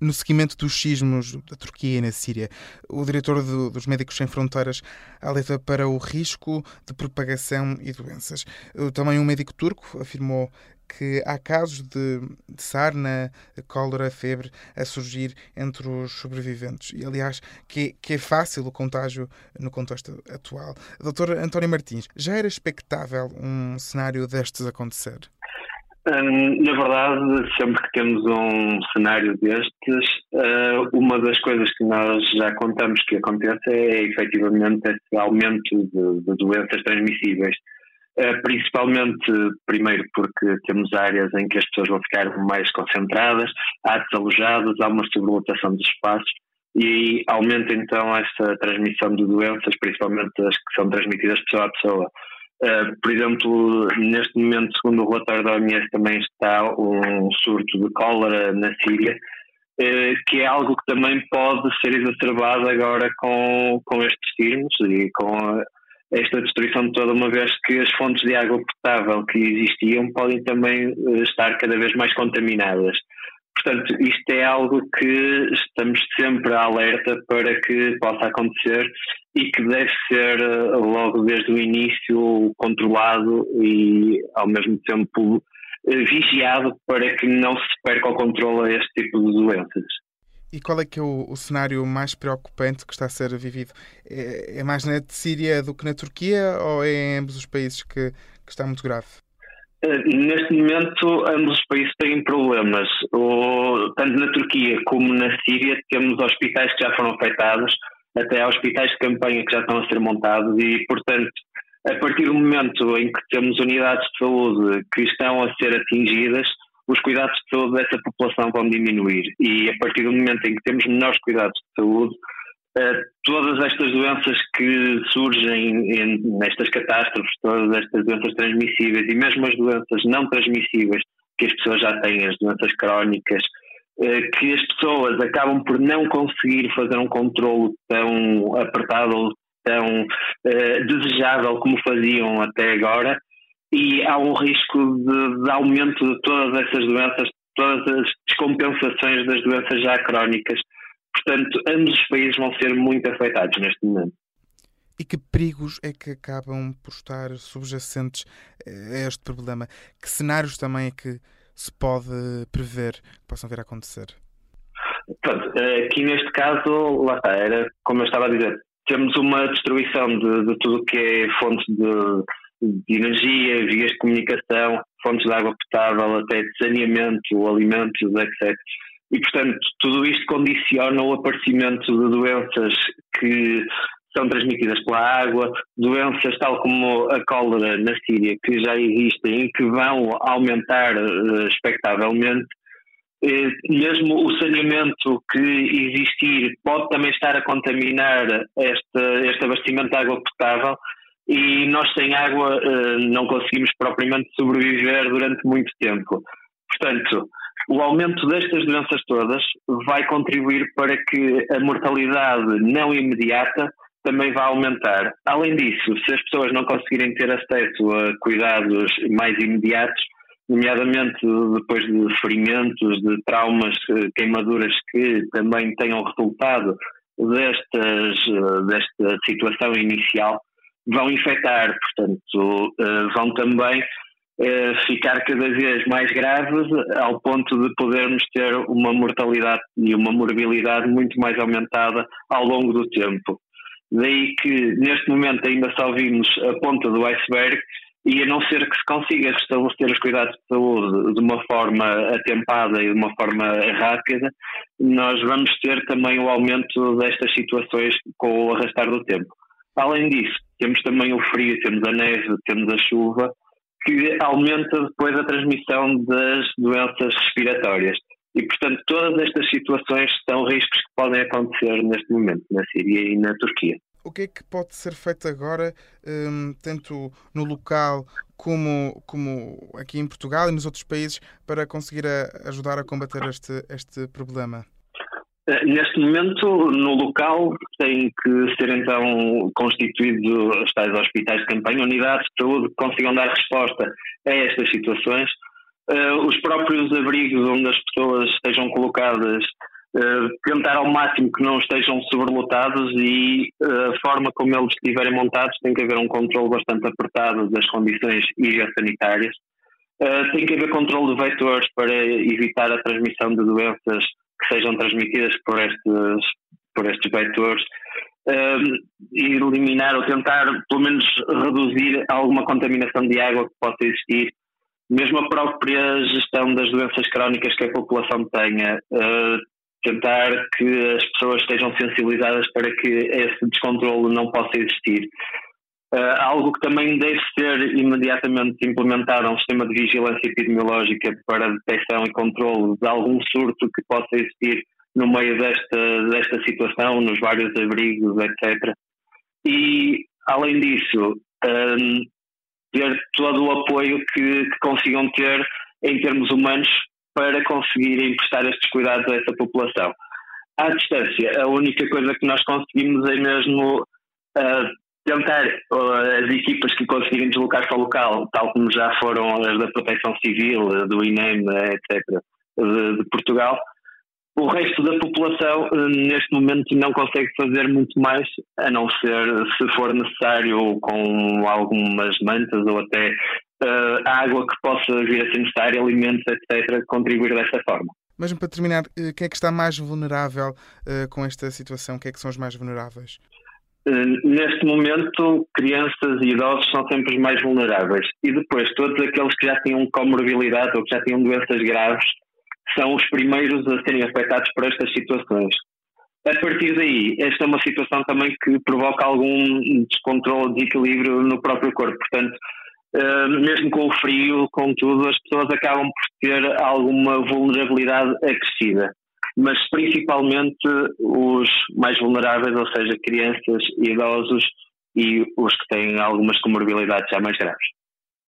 no seguimento dos sismos da Turquia e na Síria. O diretor do, dos Médicos Sem Fronteiras alerta para o risco de propagação e doenças. Também um médico turco afirmou que há casos de, de sarna, cólera, febre a surgir entre os sobreviventes. E, aliás, que, que é fácil o contágio no contexto atual. Doutor António Martins, já era expectável um cenário destes acontecer? Hum, na verdade, sempre que temos um cenário destes, uh, uma das coisas que nós já contamos que acontece é efetivamente esse aumento de, de doenças transmissíveis. Uh, principalmente, primeiro, porque temos áreas em que as pessoas vão ficar mais concentradas, há desalojados, há uma sobrelotação dos espaços e aumenta então essa transmissão de doenças, principalmente as que são transmitidas pessoa a pessoa. Uh, por exemplo, neste momento, segundo o relatório da OMS, também está um surto de cólera na Síria, uh, que é algo que também pode ser exacerbado agora com, com estes sismos e com esta destruição toda, uma vez que as fontes de água potável que existiam podem também uh, estar cada vez mais contaminadas. Portanto, isto é algo que estamos sempre alerta para que possa acontecer e que deve ser eh, logo desde o início controlado e ao mesmo tempo eh, vigiado para que não se perca o controle a este tipo de doenças. E qual é que é o, o cenário mais preocupante que está a ser vivido? É, é mais na Síria do que na Turquia ou é em ambos os países que, que está muito grave? Eh, neste momento, ambos os países têm problemas. O, tanto na Turquia como na Síria, temos hospitais que já foram afetados, até hospitais de campanha que já estão a ser montados, e, portanto, a partir do momento em que temos unidades de saúde que estão a ser atingidas, os cuidados de saúde dessa população vão diminuir. E a partir do momento em que temos menores cuidados de saúde, todas estas doenças que surgem em, nestas catástrofes, todas estas doenças transmissíveis e mesmo as doenças não transmissíveis que as pessoas já têm, as doenças crónicas, uh, que as pessoas acabam por não conseguir fazer um controle tão apertado ou tão uh, desejável como faziam até agora, e há um risco de, de aumento de todas essas doenças, todas as descompensações das doenças já crónicas Portanto, ambos os países vão ser muito afetados neste momento. E que perigos é que acabam por estar subjacentes a este problema? Que cenários também é que se pode prever que possam vir a acontecer? Pronto, aqui neste caso, lá está, era como eu estava a dizer, temos uma destruição de, de tudo o que é fontes de, de, energia, vias de comunicação, fontes de água potável, até de saneamento, alimentos, etc. E, portanto, tudo isto condiciona o aparecimento de doenças que são transmitidas pela água, doenças tal como a cólera na Síria, que já existem e que vão aumentar uh, expectavelmente. Uh, mesmo o saneamento que existir pode também estar a contaminar este, este abastecimento de água potável e nós sem água uh, não conseguimos propriamente sobreviver durante muito tempo. Portanto, o aumento destas doenças todas vai contribuir para que a mortalidade não imediata também vá aumentar. Além disso, se as pessoas não conseguirem ter acesso a cuidados mais imediatos, nomeadamente depois de ferimentos, de traumas, eh, queimaduras que também tenham resultado destas, eh, desta situação inicial, vão infectar, portanto, eh, vão também ficar cada vez mais graves, ao ponto de podermos ter uma mortalidade e uma morbilidade muito mais aumentada ao longo do tempo. Daí que neste momento ainda só vimos a ponta do iceberg e a não ser que se consiga restabelecer os cuidados de saúde de uma forma atempada e de uma forma rápida, nós vamos ter também o aumento destas situações com o arrastar do tempo. Além disso, temos também o frio, temos a neve, temos a chuva, que aumenta depois a transmissão das doenças respiratórias. E, portanto, todas estas situações são riscos que podem acontecer neste momento na Síria e na Turquia. O que é que pode ser feito agora, um, tanto no local como, como aqui em Portugal e nos outros países, para conseguir ajudar a combater este, este problema? Eh, neste momento, no local, tem que ser então constituídos os tais hospitais de campanha, unidades de saúde que consigam dar resposta a estas situações. Uh, os próprios abrigos onde as pessoas estejam colocadas Uh, tentar ao máximo que não estejam sobrelotados e a forma como eles estiverem montados tem que haver um controle bastante apertado das condições higiosanitárias. Uh, tem que haver controle de vetores para evitar a transmissão de doenças que sejam transmitidas por estes, por estes vetores e eliminar ou tentar, pelo menos, reduzir alguma contaminação de água que possa existir mesmo a própria gestão das doenças crónicas que a população tenha, uh, tentar que as pessoas estejam sensibilizadas para que esse descontrole não possa existir. Uh, algo que também deve ser imediatamente implementado um sistema de vigilância epidemiológica para detecção e controle de algum surto que possa existir no meio desta, desta situação, nos vários abrigos, etc. E, além disso, um, ter todo o apoio que, que consigam ter em termos humanos para conseguirem prestar estes cuidados a essa população. À distância, a única coisa que nós conseguimos é mesmo uh, tentar uh, as equipas que conseguirem deslocar-se ao local, tal como já foram as da Proteção Civil, do INEM, etc., de, de Portugal, o resto da população, neste momento, não consegue fazer muito mais, a não ser, se for necessário, com algumas mantas ou até uh, água que possa vir a ser necessária, alimentos, etc., contribuir dessa forma. Mesmo para terminar, quem é que está mais vulnerável uh, com esta situação? Quem é que são os mais vulneráveis? Neste momento, crianças e idosos são sempre os mais vulneráveis. E depois, todos aqueles que já tinham comorbilidade ou que já tinham doenças graves são os primeiros a serem afetados por estas situações. A partir daí, esta é uma situação também que provoca algum descontrole, desequilíbrio no próprio corpo. Portanto, Uh, mesmo com o frio, com tudo, as pessoas acabam por ter alguma vulnerabilidade acrescida. Mas principalmente os mais vulneráveis, ou seja, crianças, idosos e os que têm algumas comorbilidades já mais graves.